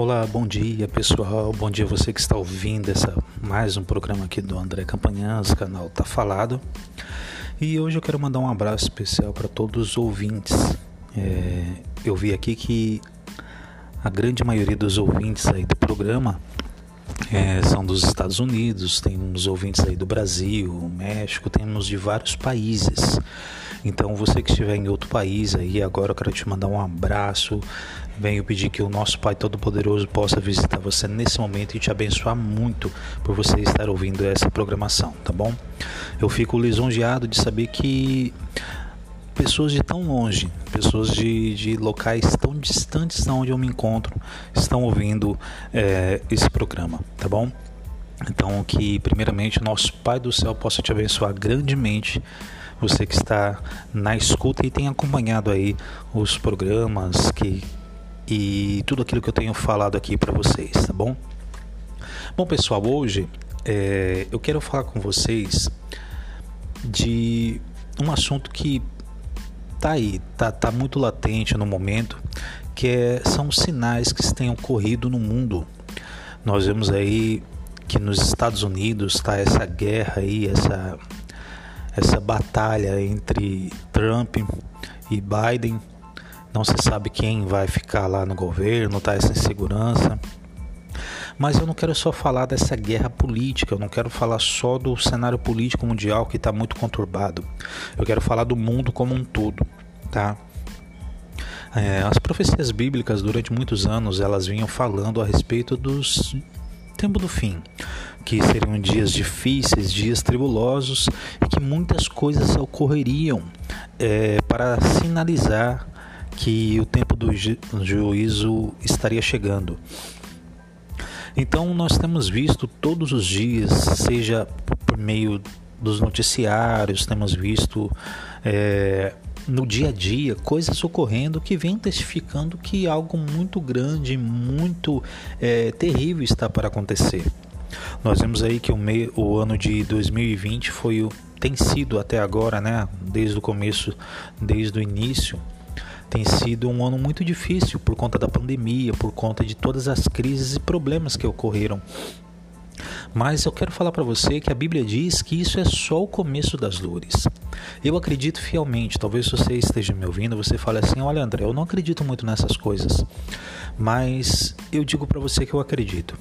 Olá, bom dia pessoal, bom dia você que está ouvindo essa mais um programa aqui do André Campanhãs, canal Tá Falado. E hoje eu quero mandar um abraço especial para todos os ouvintes. É, eu vi aqui que a grande maioria dos ouvintes aí do programa é, são dos Estados Unidos, temos ouvintes aí do Brasil, México, temos de vários países. Então você que estiver em outro país aí, agora eu quero te mandar um abraço. Venho pedir que o nosso Pai Todo-Poderoso possa visitar você nesse momento e te abençoar muito por você estar ouvindo essa programação, tá bom? Eu fico lisonjeado de saber que pessoas de tão longe, pessoas de, de locais tão distantes de onde eu me encontro, estão ouvindo é, esse programa, tá bom? Então, que primeiramente nosso Pai do céu possa te abençoar grandemente você que está na escuta e tem acompanhado aí os programas que e tudo aquilo que eu tenho falado aqui para vocês, tá bom? Bom, pessoal, hoje é, eu quero falar com vocês de um assunto que tá aí, tá, tá muito latente no momento, que é, são os sinais que têm ocorrido no mundo. Nós vemos aí que nos Estados Unidos está essa guerra aí, essa essa batalha entre Trump e Biden. Não se sabe quem vai ficar lá no governo, tá essa insegurança. Mas eu não quero só falar dessa guerra política, eu não quero falar só do cenário político mundial que está muito conturbado. Eu quero falar do mundo como um todo, tá? É, as profecias bíblicas durante muitos anos elas vinham falando a respeito dos tempo do fim, que seriam dias difíceis, dias tribulosos e que muitas coisas ocorreriam é, para sinalizar que o tempo do ju juízo estaria chegando. Então nós temos visto todos os dias, seja por meio dos noticiários, temos visto é, no dia a dia coisas ocorrendo que vem testificando que algo muito grande, muito é, terrível está para acontecer. Nós vemos aí que o, o ano de 2020 foi tem sido até agora, né, desde o começo, desde o início, tem sido um ano muito difícil por conta da pandemia, por conta de todas as crises e problemas que ocorreram mas eu quero falar para você que a Bíblia diz que isso é só o começo das dores. Eu acredito fielmente, talvez você esteja me ouvindo, você fale assim: "Olha, André, eu não acredito muito nessas coisas". Mas eu digo para você que eu acredito.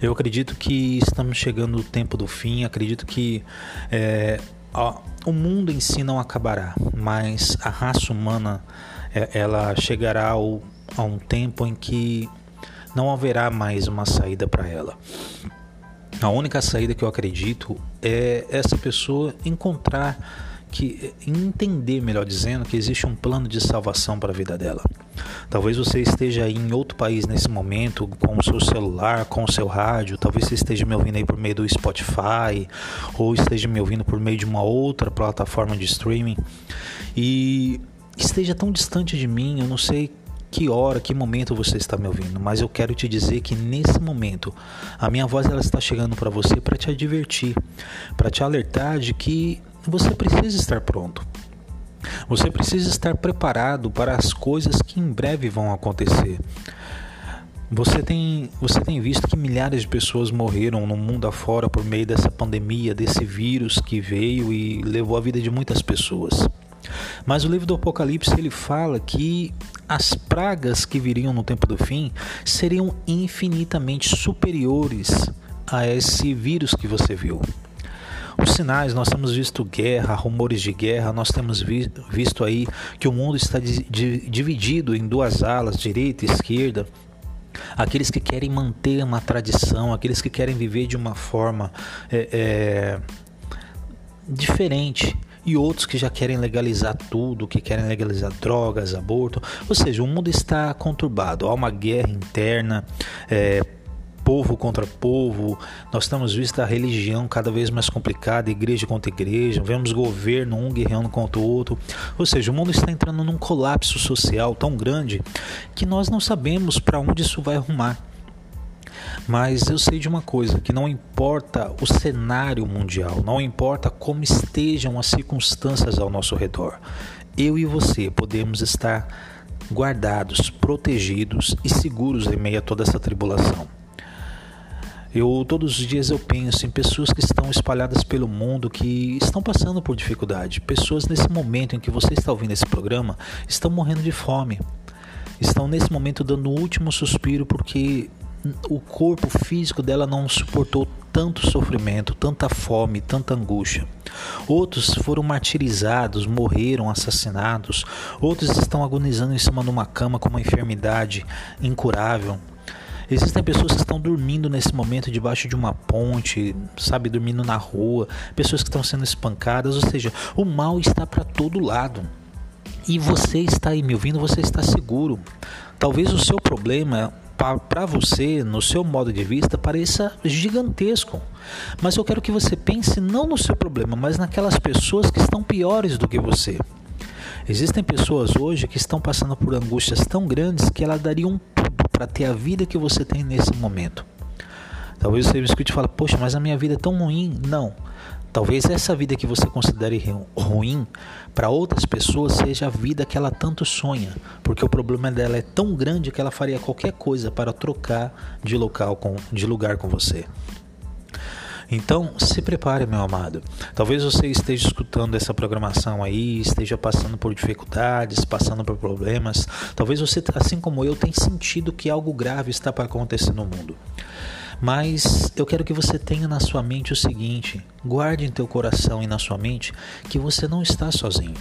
Eu acredito que estamos chegando no tempo do fim, acredito que é, ó, o mundo em si não acabará, mas a raça humana ela chegará ao, a um tempo em que não haverá mais uma saída para ela. A única saída que eu acredito é essa pessoa encontrar que entender, melhor dizendo, que existe um plano de salvação para a vida dela. Talvez você esteja em outro país nesse momento, com o seu celular, com o seu rádio, talvez você esteja me ouvindo aí por meio do Spotify, ou esteja me ouvindo por meio de uma outra plataforma de streaming e esteja tão distante de mim, eu não sei que hora, que momento você está me ouvindo, mas eu quero te dizer que nesse momento a minha voz ela está chegando para você para te advertir, para te alertar de que você precisa estar pronto. Você precisa estar preparado para as coisas que em breve vão acontecer. Você tem, você tem visto que milhares de pessoas morreram no mundo afora por meio dessa pandemia, desse vírus que veio e levou a vida de muitas pessoas. Mas o livro do Apocalipse ele fala que as pragas que viriam no tempo do fim seriam infinitamente superiores a esse vírus que você viu. Os sinais, nós temos visto guerra, rumores de guerra, nós temos vi visto aí que o mundo está dividido em duas alas, direita e esquerda. Aqueles que querem manter uma tradição, aqueles que querem viver de uma forma é, é, diferente e outros que já querem legalizar tudo, que querem legalizar drogas, aborto. Ou seja, o mundo está conturbado, há uma guerra interna. É, povo contra povo, nós estamos visto a religião cada vez mais complicada, igreja contra igreja, vemos governo um guerreando contra o outro, ou seja, o mundo está entrando num colapso social tão grande que nós não sabemos para onde isso vai arrumar. Mas eu sei de uma coisa, que não importa o cenário mundial, não importa como estejam as circunstâncias ao nosso redor, eu e você podemos estar guardados, protegidos e seguros em meio a toda essa tribulação. Eu todos os dias eu penso em pessoas que estão espalhadas pelo mundo que estão passando por dificuldade. Pessoas nesse momento em que você está ouvindo esse programa estão morrendo de fome. Estão nesse momento dando o último suspiro porque o corpo físico dela não suportou tanto sofrimento, tanta fome, tanta angústia. Outros foram martirizados, morreram assassinados. Outros estão agonizando em cima de uma cama com uma enfermidade incurável. Existem pessoas que estão dormindo nesse momento debaixo de uma ponte, sabe, dormindo na rua, pessoas que estão sendo espancadas, ou seja, o mal está para todo lado. E você está aí me ouvindo, você está seguro. Talvez o seu problema para você, no seu modo de vista, pareça gigantesco. Mas eu quero que você pense não no seu problema, mas naquelas pessoas que estão piores do que você. Existem pessoas hoje que estão passando por angústias tão grandes que elas dariam tudo para ter a vida que você tem nesse momento. Talvez você escute e fale, poxa, mas a minha vida é tão ruim. Não. Talvez essa vida que você considere ruim para outras pessoas seja a vida que ela tanto sonha, porque o problema dela é tão grande que ela faria qualquer coisa para trocar de local com de lugar com você. Então, se prepare, meu amado. Talvez você esteja escutando essa programação aí, esteja passando por dificuldades, passando por problemas. Talvez você, assim como eu, tenha sentido que algo grave está para acontecer no mundo. Mas eu quero que você tenha na sua mente o seguinte: guarde em teu coração e na sua mente que você não está sozinho.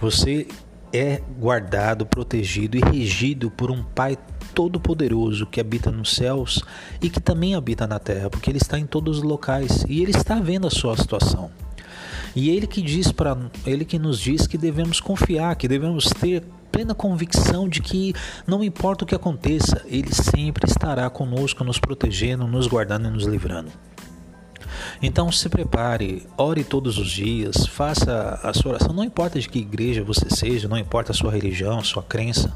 Você é guardado, protegido e regido por um Pai Todo-Poderoso que habita nos céus e que também habita na terra, porque Ele está em todos os locais e Ele está vendo a sua situação. E Ele que diz para Ele que nos diz que devemos confiar, que devemos ter plena convicção de que não importa o que aconteça, Ele sempre estará conosco, nos protegendo, nos guardando e nos livrando. Então se prepare, ore todos os dias, faça a sua oração, não importa de que igreja você seja, não importa a sua religião, a sua crença,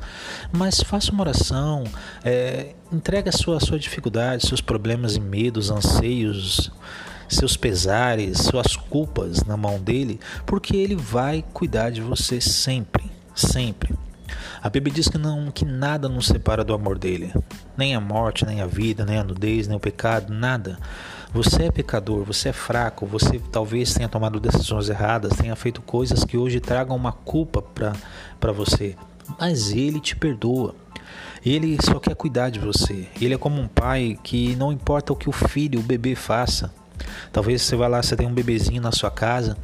mas faça uma oração, é, entregue a sua, a sua dificuldade, seus problemas e medos, anseios, seus pesares, suas culpas na mão dele, porque ele vai cuidar de você sempre, sempre. A Bíblia diz que, não, que nada nos separa do amor dele. Nem a morte, nem a vida, nem a nudez, nem o pecado, nada. Você é pecador, você é fraco, você talvez tenha tomado decisões erradas, tenha feito coisas que hoje tragam uma culpa para você. Mas ele te perdoa. Ele só quer cuidar de você. Ele é como um pai que não importa o que o filho, o bebê faça. Talvez você vá lá, você tem um bebezinho na sua casa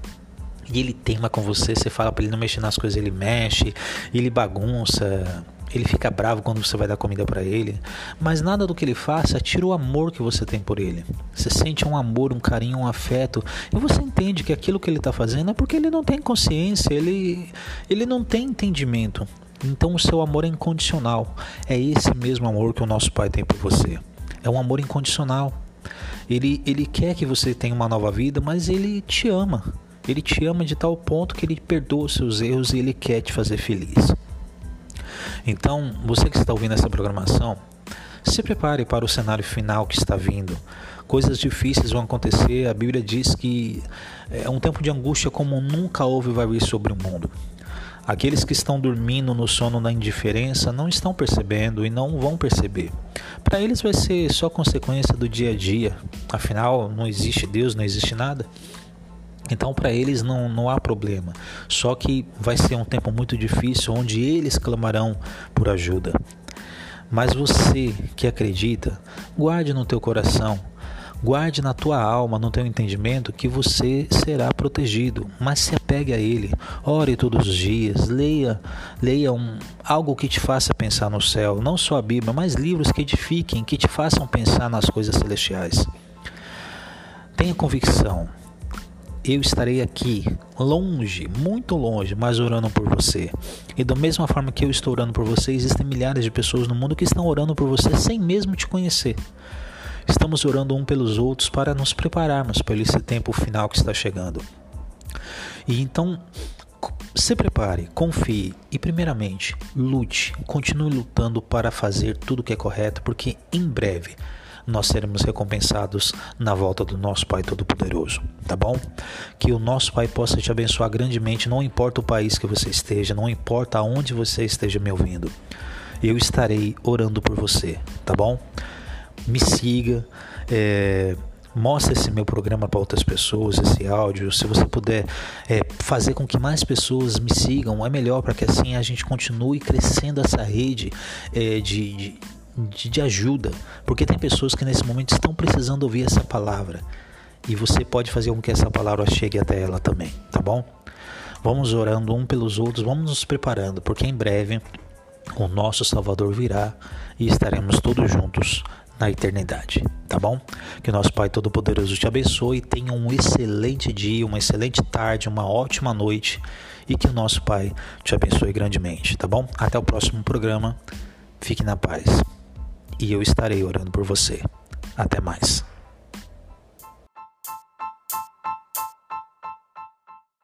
e ele teima com você, você fala para ele não mexer nas coisas, ele mexe, ele bagunça, ele fica bravo quando você vai dar comida para ele, mas nada do que ele faça tira o amor que você tem por ele. Você sente um amor, um carinho, um afeto, e você entende que aquilo que ele está fazendo é porque ele não tem consciência, ele, ele não tem entendimento. Então o seu amor é incondicional. É esse mesmo amor que o nosso Pai tem por você. É um amor incondicional. Ele, ele quer que você tenha uma nova vida, mas ele te ama. Ele te ama de tal ponto que ele perdoa os seus erros e ele quer te fazer feliz. Então, você que está ouvindo essa programação, se prepare para o cenário final que está vindo. Coisas difíceis vão acontecer. A Bíblia diz que é um tempo de angústia como nunca houve vai vir sobre o mundo. Aqueles que estão dormindo no sono da indiferença não estão percebendo e não vão perceber. Para eles vai ser só consequência do dia a dia. Afinal, não existe Deus, não existe nada. Então, para eles não, não há problema. Só que vai ser um tempo muito difícil onde eles clamarão por ajuda. Mas você que acredita, guarde no teu coração, guarde na tua alma, no teu entendimento, que você será protegido. Mas se apegue a Ele, ore todos os dias, leia, leia um, algo que te faça pensar no céu, não só a Bíblia, mas livros que edifiquem, que te façam pensar nas coisas celestiais. Tenha convicção eu estarei aqui, longe, muito longe, mas orando por você. E da mesma forma que eu estou orando por você, existem milhares de pessoas no mundo que estão orando por você sem mesmo te conhecer. Estamos orando um pelos outros para nos prepararmos para esse tempo final que está chegando. E então, se prepare, confie e, primeiramente, lute, continue lutando para fazer tudo o que é correto, porque em breve nós seremos recompensados na volta do nosso Pai Todo-Poderoso, tá bom? Que o nosso Pai possa te abençoar grandemente, não importa o país que você esteja, não importa aonde você esteja me ouvindo. Eu estarei orando por você, tá bom? Me siga, é, Mostre esse meu programa para outras pessoas, esse áudio. Se você puder é, fazer com que mais pessoas me sigam, é melhor para que assim a gente continue crescendo essa rede é, de, de, de ajuda. Porque tem pessoas que nesse momento estão precisando ouvir essa palavra. E você pode fazer com que essa palavra chegue até ela também, tá bom? Vamos orando um pelos outros, vamos nos preparando, porque em breve o nosso Salvador virá e estaremos todos juntos na eternidade, tá bom? Que nosso Pai Todo-Poderoso te abençoe, tenha um excelente dia, uma excelente tarde, uma ótima noite e que o nosso Pai te abençoe grandemente, tá bom? Até o próximo programa, fique na paz e eu estarei orando por você. Até mais.